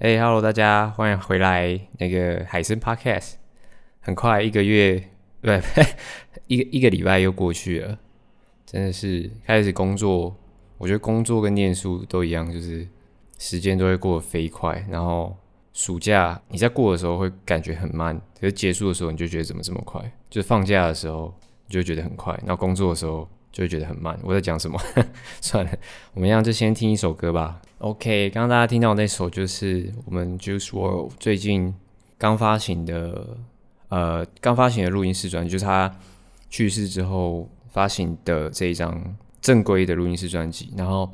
哎、，Hello，大家欢迎回来那个海声 Podcast。很快一个月，不，一个一个礼拜又过去了，真的是开始工作。我觉得工作跟念书都一样，就是时间都会过得飞快。然后暑假你在过的时候会感觉很慢，可是结束的时候你就觉得怎么这么快？就是放假的时候你就觉得很快，然后工作的时候就会觉得很慢。我在讲什么？算了，我们一样就先听一首歌吧。OK，刚刚大家听到那首就是我们 Juice World 最近刚发行的，呃，刚发行的录音室专辑，就是他去世之后发行的这一张正规的录音室专辑。然后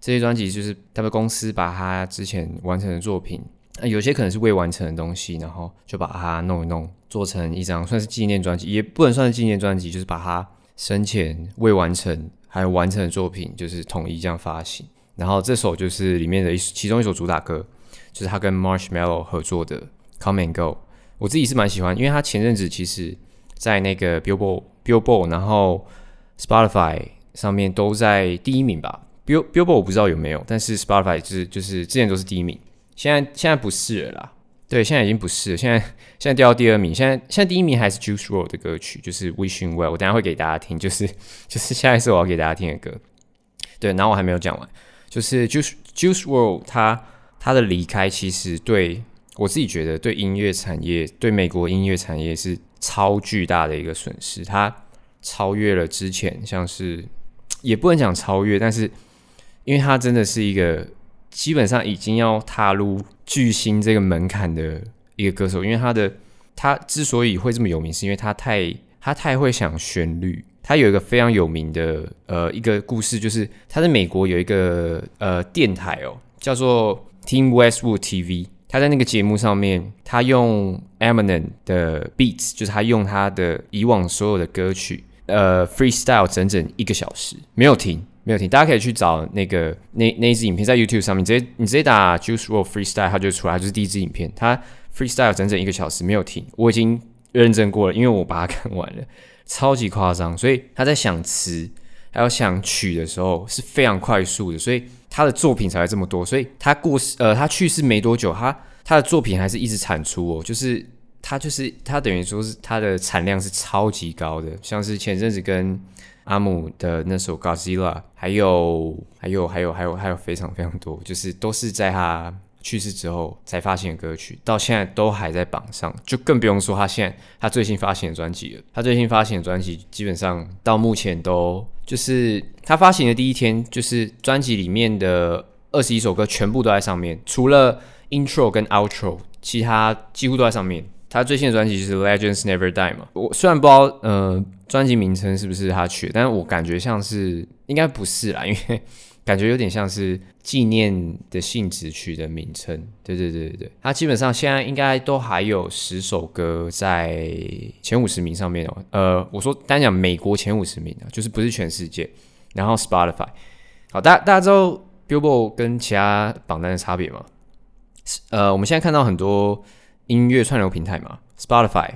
这些专辑就是他们公司把他之前完成的作品，呃，有些可能是未完成的东西，然后就把它弄一弄，做成一张算是纪念专辑，也不能算是纪念专辑，就是把它生前未完成还有完成的作品，就是统一这样发行。然后这首就是里面的一其中一首主打歌，就是他跟 Marshmello 合作的《Come and Go》。我自己是蛮喜欢，因为他前阵子其实，在那个 Billboard、Billboard，然后 Spotify 上面都在第一名吧。Bill Billboard 我不知道有没有，但是 Spotify 就是就是之前都是第一名，现在现在不是了啦。对，现在已经不是了，现在现在掉到第二名。现在现在第一名还是 Juice WRLD 的歌曲，就是 Wishing Well。我等下会给大家听，就是就是下一次我要给大家听的歌。对，然后我还没有讲完。就是 Juice Juice WRLD 他他的离开，其实对我自己觉得，对音乐产业，对美国音乐产业是超巨大的一个损失。他超越了之前，像是也不能讲超越，但是因为他真的是一个基本上已经要踏入巨星这个门槛的一个歌手。因为他的他之所以会这么有名，是因为他太他太会想旋律。他有一个非常有名的呃一个故事，就是他在美国有一个呃电台哦，叫做 Team Westwood TV。他在那个节目上面，他用 Eminem 的 beats，就是他用他的以往所有的歌曲呃 freestyle 整整一个小时，没有停，没有停。大家可以去找那个那那一支影片，在 YouTube 上面，直接你直接打 Juice WRLD freestyle，它就出来，就是第一支影片。他 freestyle 整整一个小时没有停，我已经认证过了，因为我把它看完了。超级夸张，所以他在想词还有想曲的时候是非常快速的，所以他的作品才会这么多。所以他过世，呃，他去世没多久，他他的作品还是一直产出哦，就是他就是他等于说是他的产量是超级高的，像是前阵子跟阿姆的那首《Godzilla》，还有还有还有还有还有非常非常多，就是都是在他。去世之后才发行的歌曲，到现在都还在榜上，就更不用说他现在他最新发行的专辑了。他最新发行的专辑基本上到目前都就是他发行的第一天，就是专辑里面的二十一首歌全部都在上面，除了 intro 跟 outro，其他几乎都在上面。他最新的专辑就是 Legends Never Die 嘛，我虽然不知道呃专辑名称是不是他取的，但是我感觉像是应该不是啦，因为。感觉有点像是纪念的性质取的名称，对对对对对。他基本上现在应该都还有十首歌在前五十名上面哦。呃，我说单讲美国前五十名啊，就是不是全世界。然后 Spotify，好，大家大家知道 Billboard 跟其他榜单的差别吗？呃，我们现在看到很多音乐串流平台嘛，Spotify、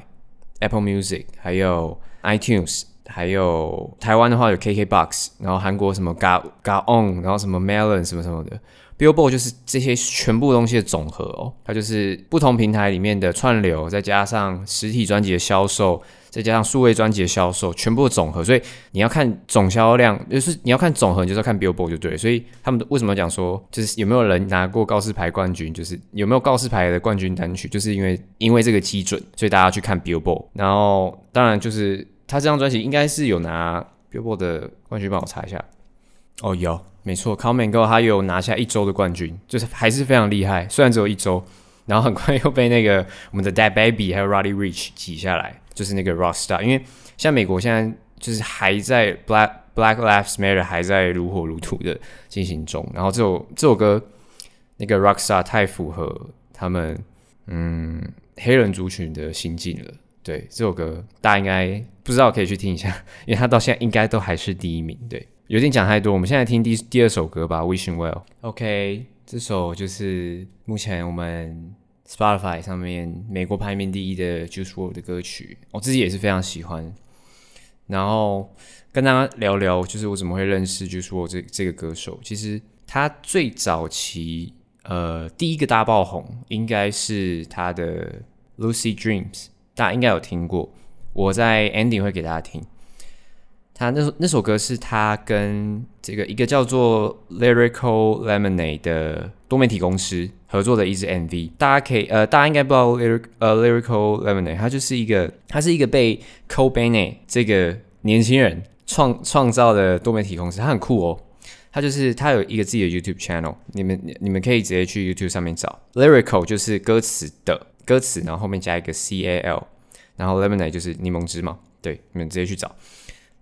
Apple Music，还有 iTunes。还有台湾的话有 KKBOX，然后韩国什么 Ga Ga On，然后什么 Melon 什么什么的，Billboard 就是这些全部东西的总和哦，它就是不同平台里面的串流，再加上实体专辑的销售，再加上数位专辑的销售，全部的总和。所以你要看总销量，就是你要看总和，你就是要看 Billboard 就对。所以他们为什么讲说，就是有没有人拿过告示牌冠军，就是有没有告示牌的冠军单曲，就是因为因为这个基准，所以大家去看 Billboard。然后当然就是。他这张专辑应该是有拿 Billboard 的冠军，帮我查一下。哦，有，没错，Come and Go，他有拿下一周的冠军，就是还是非常厉害。虽然只有一周，然后很快又被那个我们的 Dad Baby 还有 Roddy Rich 挤下来，就是那个 Rockstar。因为像美国现在就是还在 Black Black Lives Matter 还在如火如荼的进行中，然后这首这首歌那个 Rockstar 太符合他们嗯黑人族群的心境了。对，这首歌大家应该不知道，可以去听一下，因为他到现在应该都还是第一名。对，有点讲太多，我们现在听第第二首歌吧，《Wishing Well》。OK，这首就是目前我们 Spotify 上面美国排名第一的 Juice WRLD 的歌曲，我自己也是非常喜欢。然后跟大家聊聊，就是我怎么会认识 Juice WRLD 这这个歌手。其实他最早期呃，第一个大爆红应该是他的《Lucy Dreams》，大家应该有听过。我在 ending 会给大家听。他那首那首歌是他跟这个一个叫做 Lyrical Lemonade 的多媒体公司合作的一支 MV。大家可以呃，大家应该不知道 Lyric 呃 Lyrical Lemonade，他就是一个他是一个被 Cole Bennett 这个年轻人创创造的多媒体公司，他很酷哦。他就是他有一个自己的 YouTube channel，你们你们可以直接去 YouTube 上面找 Lyrical 就是歌词的歌词，然后后面加一个 C A L，然后 Lemonade 就是柠檬汁嘛，对，你们直接去找。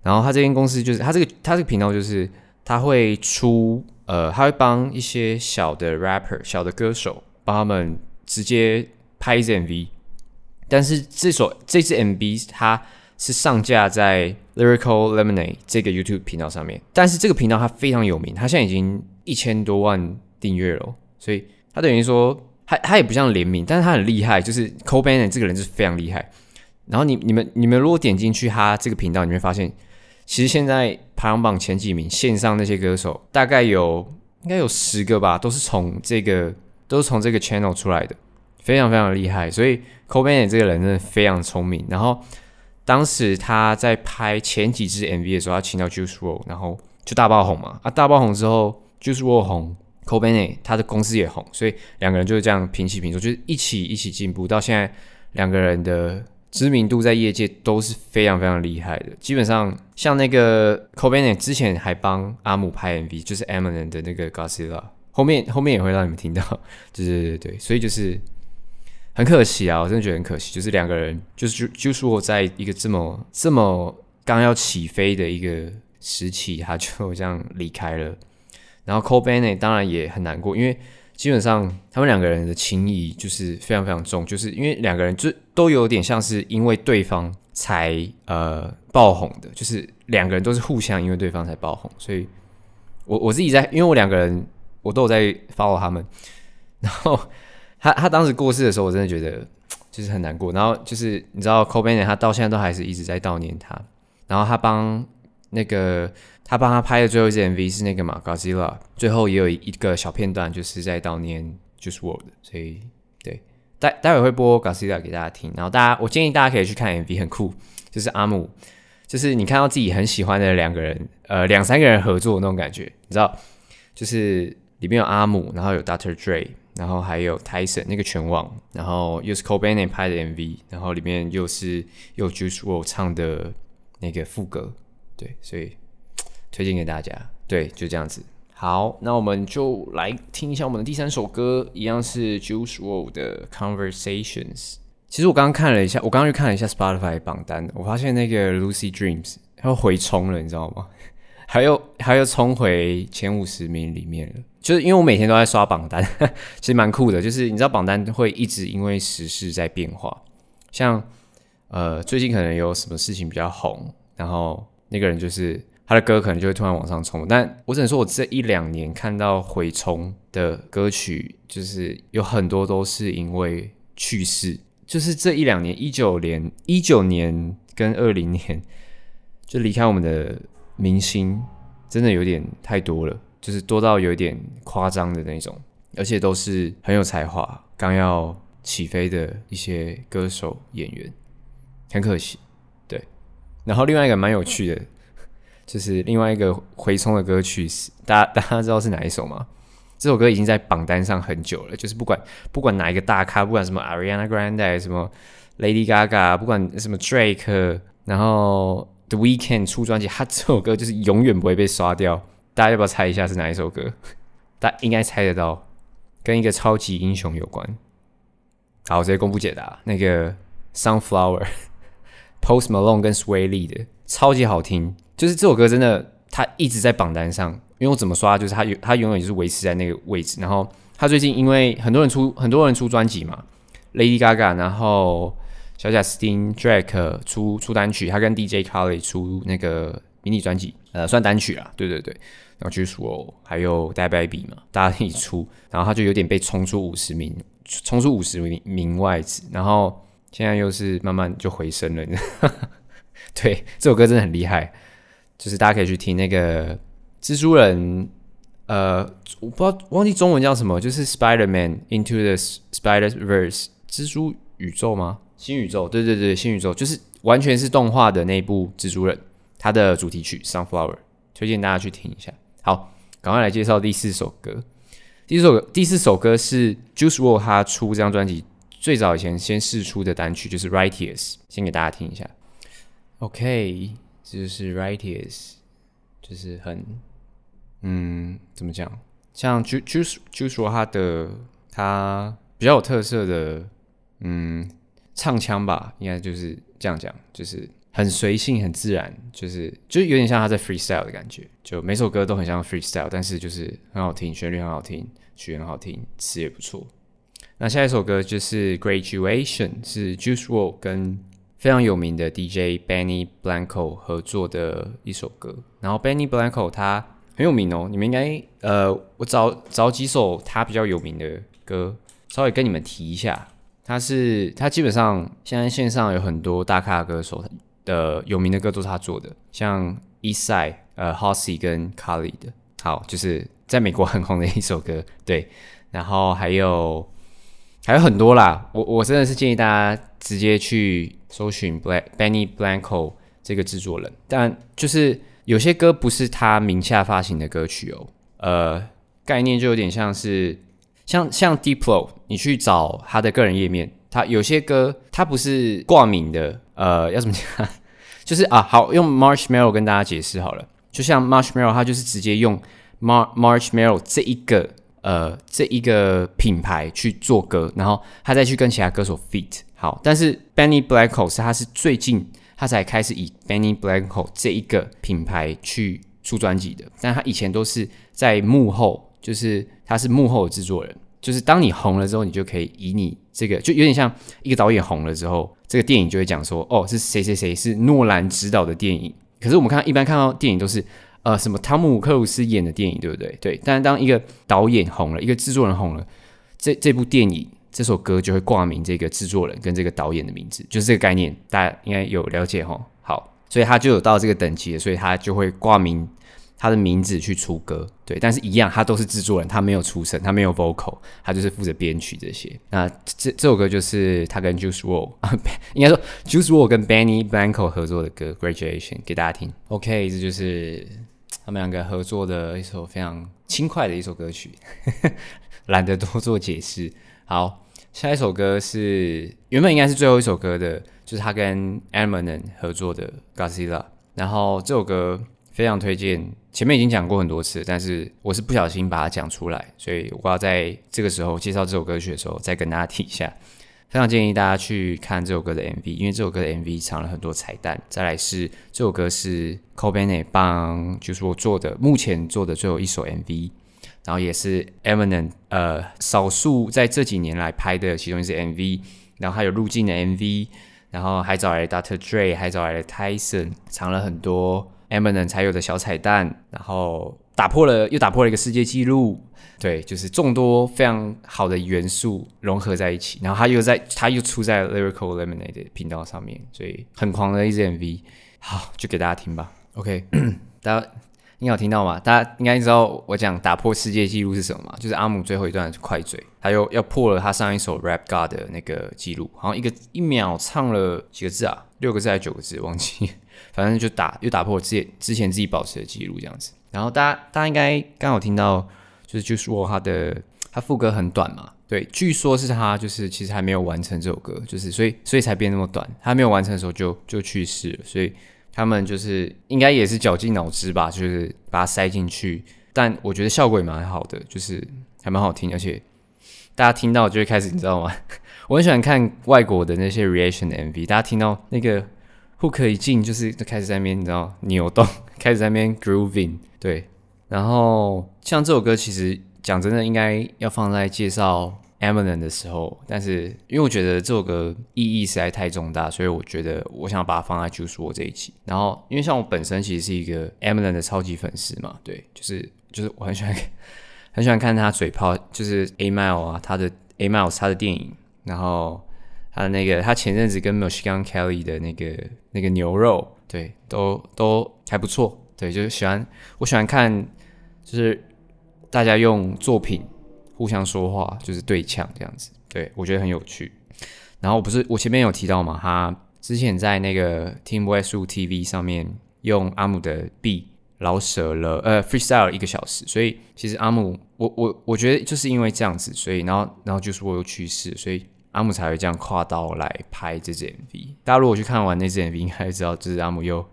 然后他这间公司就是他这个他这个频道就是他会出呃他会帮一些小的 rapper 小的歌手帮他们直接拍一支 MV，但是这首这支 MV 它是上架在 Lyrical Lemonade 这个 YouTube 频道上面，但是这个频道它非常有名，它现在已经一千多万订阅了，所以他等于说他他也不像联名，但是他很厉害，就是 c o b a n n 这个人是非常厉害。然后你你们你们如果点进去他这个频道，你会发现。其实现在排行榜前几名线上那些歌手，大概有应该有十个吧，都是从这个都是从这个 channel 出来的，非常非常厉害。所以 c o b a n 这个人真的非常聪明。然后当时他在拍前几支 MV 的时候，他请到 Juice WRLD，然后就大爆红嘛。啊，大爆红之后，Juice WRLD 红 c o b a n 他的公司也红，所以两个人就是这样平起平坐，就是一起一起进步。到现在两个人的。知名度在业界都是非常非常厉害的，基本上像那个 Cole Bennett 之前还帮阿姆拍 MV，就是 Eminem 的那个 Godzilla，后面后面也会让你们听到，对对对对，所以就是很可惜啊，我真的觉得很可惜，就是两个人就是就就是我在一个这么这么刚要起飞的一个时期，他就这样离开了，然后 Cole Bennett 当然也很难过，因为。基本上，他们两个人的情谊就是非常非常重，就是因为两个人就都有点像是因为对方才呃爆红的，就是两个人都是互相因为对方才爆红，所以我我自己在，因为我两个人我都有在 follow 他们，然后他他当时过世的时候，我真的觉得就是很难过，然后就是你知道 c o b a n 他到现在都还是一直在悼念他，然后他帮那个。他帮他拍的最后一支 MV 是那个嘛，Godzilla，最后也有一个小片段，就是在悼念 Juice WRLD，所以对，待待会会播 Godzilla 给大家听，然后大家我建议大家可以去看 MV，很酷，就是阿姆，就是你看到自己很喜欢的两个人，呃，两三个人合作的那种感觉，你知道，就是里面有阿姆，然后有 Dr. Dre，然后还有 Tyson 那个拳王，然后又是 Cole Bennett 拍的 MV，然后里面又是又 Juice WRLD 唱的那个副歌，对，所以。推荐给大家，对，就这样子。好，那我们就来听一下我们的第三首歌，一样是 Juice World 的 Conversations。其实我刚刚看了一下，我刚刚去看了一下 Spotify 榜单，我发现那个 Lucy Dreams 它又回冲了，你知道吗？还有还有冲回前五十名里面了。就是因为我每天都在刷榜单，其实蛮酷的。就是你知道榜单会一直因为时事在变化，像呃最近可能有什么事情比较红，然后那个人就是。他的歌可能就会突然往上冲，但我只能说，我这一两年看到回冲的歌曲，就是有很多都是因为去世，就是这一两年，一九年、一九年跟二零年就离开我们的明星，真的有点太多了，就是多到有点夸张的那种，而且都是很有才华、刚要起飞的一些歌手演员，很可惜。然后另外一个蛮有趣的。就是另外一个回冲的歌曲，大家 大家知道是哪一首吗？这首歌已经在榜单上很久了。就是不管不管哪一个大咖，不管什么 Ariana Grande，什么 Lady Gaga，不管什么 Drake，然后 The Weeknd 出专辑，他这首歌就是永远不会被刷掉。大家要不要猜一下是哪一首歌？大家应该猜得到，跟一个超级英雄有关。好，我直接公布解答。那个 Sunflower Post Malone 跟 Swae Lee 的，超级好听。就是这首歌真的，他一直在榜单上，因为我怎么刷，就是他永他永远就是维持在那个位置。然后他最近因为很多人出很多人出专辑嘛，Lady Gaga，然后小贾斯汀、Drake 出出单曲，他跟 DJ Khaled 出那个迷你专辑，呃，算单曲啦，对对对。然后 Juice WRLD 还有 DABABY 嘛，大家一起出，然后他就有点被冲出五十名，冲出五十名名外子，然后现在又是慢慢就回升了。对，这首歌真的很厉害。就是大家可以去听那个蜘蛛人，呃，我不知道忘记中文叫什么，就是 Spider-Man Into the Spider-Verse 蜘蛛宇宙吗？新宇宙，对对对，新宇宙就是完全是动画的那部蜘蛛人，它的主题曲 Sunflower，推荐大家去听一下。好，赶快来介绍第四首歌。第四首第四首歌是 Juice WRLD 他出这张专辑最早以前先试出的单曲，就是 Righteous，先给大家听一下。OK，这就是 Righteous，就是很。嗯，怎么讲？像 Juice Juice WRLD 他的他比较有特色的，嗯，唱腔吧，应该就是这样讲，就是很随性、很自然，就是就有点像他在 freestyle 的感觉。就每首歌都很像 freestyle，但是就是很好听，旋律很好听，曲很好听，词也不错。那下一首歌就是 Graduation，是 Juice WRLD 跟非常有名的 DJ Benny Blanco 合作的一首歌。然后 Benny Blanco 他。很有名哦，你们应该呃，我找找几首他比较有名的歌，稍微跟你们提一下。他是他基本上现在线上有很多大咖歌手的有名的歌都是他做的，像 Eastside 呃 Halsey 跟 Khalid 的，好，就是在美国很红的一首歌。对，然后还有还有很多啦，我我真的是建议大家直接去搜寻 Black Benny Blanco 这个制作人，但就是。有些歌不是他名下发行的歌曲哦，呃，概念就有点像是像像 Diplo，你去找他的个人页面，他有些歌他不是挂名的，呃，要怎么讲？就是啊，好，用 Marshmello 跟大家解释好了，就像 Marshmello，他就是直接用 Mar Marshmello 这一个呃这一个品牌去做歌，然后他再去跟其他歌手 feat。好，但是 Benny Blanco 是他是最近。他才开始以 Benny Blanco 这一个品牌去出专辑的，但他以前都是在幕后，就是他是幕后的制作人，就是当你红了之后，你就可以以你这个，就有点像一个导演红了之后，这个电影就会讲说，哦，是谁谁谁是诺兰执导的电影。可是我们看一般看到电影都是呃什么汤姆克鲁斯演的电影，对不对？对。但是当一个导演红了，一个制作人红了，这这部电影。这首歌就会挂名这个制作人跟这个导演的名字，就是这个概念，大家应该有了解齁。好，所以他就有到这个等级了，所以他就会挂名他的名字去出歌。对，但是一样，他都是制作人，他没有出声，他没有 vocal，他就是负责编曲这些。那这这首歌就是他跟 Juice WRLD 啊，应该说 Juice WRLD 跟 Benny Blanco 合作的歌《Graduation》给大家听。OK，这就是他们两个合作的一首非常轻快的一首歌曲，懒得多做解释。好，下一首歌是原本应该是最后一首歌的，就是他跟 Eminem 合作的《Godzilla》。然后这首歌非常推荐，前面已经讲过很多次，但是我是不小心把它讲出来，所以我要在这个时候介绍这首歌曲的时候再跟大家提一下。非常建议大家去看这首歌的 MV，因为这首歌的 MV 藏了很多彩蛋。再来是这首歌是 Cole Bennett 帮，就是我做的目前做的最后一首 MV。然后也是 Eminem 呃少数在这几年来拍的其中一支 MV，然后还有入镜的 MV，然后还找来 Dr. Dre，还找来了 Tyson，藏了很多 Eminem 才有的小彩蛋，然后打破了又打破了一个世界纪录，对，就是众多非常好的元素融合在一起，然后他又在他又出在 Lyrical Lemonade 的频道上面，所以很狂的一支 MV，好，就给大家听吧，OK，大家。你有听到吗？大家应该知道我讲打破世界纪录是什么吗？就是阿姆最后一段快嘴，他又要破了他上一首 Rap God 的那个记录，好像一个一秒唱了几个字啊，六个字还是九个字，忘记，反正就打又打破之前之前自己保持的记录这样子。然后大家大家应该刚好听到，就是就说他的他副歌很短嘛，对，据说是他就是其实还没有完成这首歌，就是所以所以才变那么短，他没有完成的时候就就去世了，所以。他们就是应该也是绞尽脑汁吧，就是把它塞进去，但我觉得效果也蛮好的，就是还蛮好听，而且大家听到就会开始，你知道吗？我很喜欢看外国的那些 reaction MV，大家听到那个不可以进，就是开始在那边，你知道扭动，开始在那边 grooving，对。然后像这首歌，其实讲真的，应该要放在介绍。Eminem 的时候，但是因为我觉得这首歌意义实在太重大，所以我觉得我想把它放在 Juice WRLD 这一期。然后，因为像我本身其实是一个 Eminem 的超级粉丝嘛，对，就是就是我很喜欢很喜欢看他嘴炮，就是 A Mile 啊，他的 A Mile 他的电影，然后他的那个他前阵子跟 Michigan Kelly 的那个那个牛肉，对，都都还不错，对，就是喜欢我喜欢看就是。大家用作品互相说话，就是对呛这样子。对，我觉得很有趣。然后不是我前面有提到嘛，他之前在那个 Team Westwood TV 上面用阿姆的 B 老舍了呃 freestyle 一个小时，所以其实阿姆我我我觉得就是因为这样子，所以然后然后就是我又去世，所以阿姆才会这样跨刀来拍这支 MV。大家如果去看完那支 MV，应该知道就是阿姆又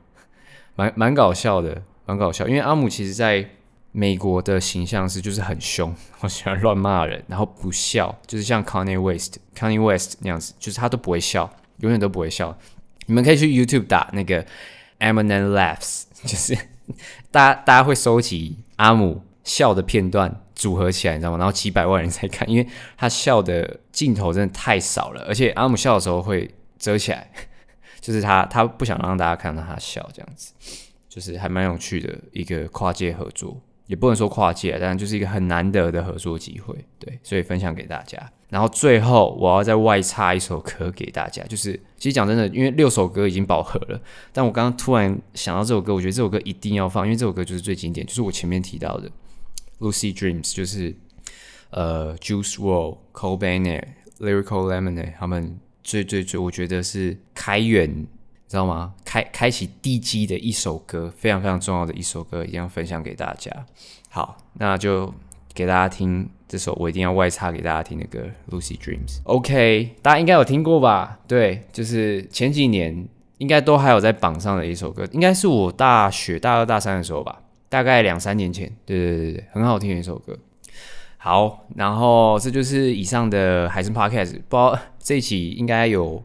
蛮蛮搞笑的，蛮搞笑，因为阿姆其实在。美国的形象是就是很凶，我喜欢乱骂人，然后不笑，就是像 Kanye West、Kanye West 那样子，就是他都不会笑，永远都不会笑。你们可以去 YouTube 打那个 Eminem Laughs，就是 大家大家会收集阿姆笑的片段组合起来，你知道吗？然后几百万人在看，因为他笑的镜头真的太少了，而且阿姆笑的时候会遮起来，就是他他不想让大家看到他笑，这样子，就是还蛮有趣的一个跨界合作。也不能说跨界，但就是一个很难得的合作机会，对，所以分享给大家。然后最后我要再外插一首歌给大家，就是其实讲真的，因为六首歌已经饱和了，但我刚刚突然想到这首歌，我觉得这首歌一定要放，因为这首歌就是最经典，就是我前面提到的《Lucy Dreams》，就是呃，Juice WRLD、Cole Bennett、Lyrical Lemonade 他们最最最，我觉得是开源。知道吗？开开启地基的一首歌，非常非常重要的一首歌，一定要分享给大家。好，那就给大家听这首我一定要外插给大家听的歌《Lucy Dreams》。OK，大家应该有听过吧？对，就是前几年应该都还有在榜上的一首歌，应该是我大学大二大三的时候吧，大概两三年前。对对对对，很好听的一首歌。好，然后这就是以上的海声 Podcast，不知道这一期应该有。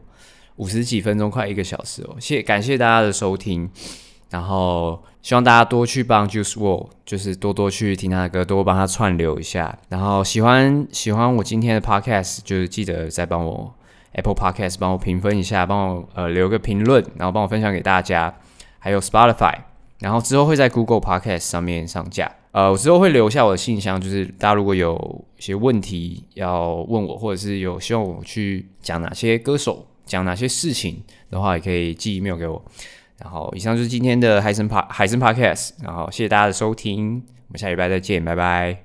五十几分钟，快一个小时哦！谢感谢大家的收听，然后希望大家多去帮 Juice WRLD，就是多多去听他的歌，多帮他串流一下。然后喜欢喜欢我今天的 Podcast，就是记得再帮我 Apple Podcast 帮我评分一下，帮我呃留个评论，然后帮我分享给大家。还有 Spotify，然后之后会在 Google Podcast 上面上架。呃，我之后会留下我的信箱，就是大家如果有一些问题要问我，或者是有希望我去讲哪些歌手。讲哪些事情的话，也可以寄 email 给我。然后，以上就是今天的海森帕海森 Podcast。然后，谢谢大家的收听，我们下礼拜再见，拜拜。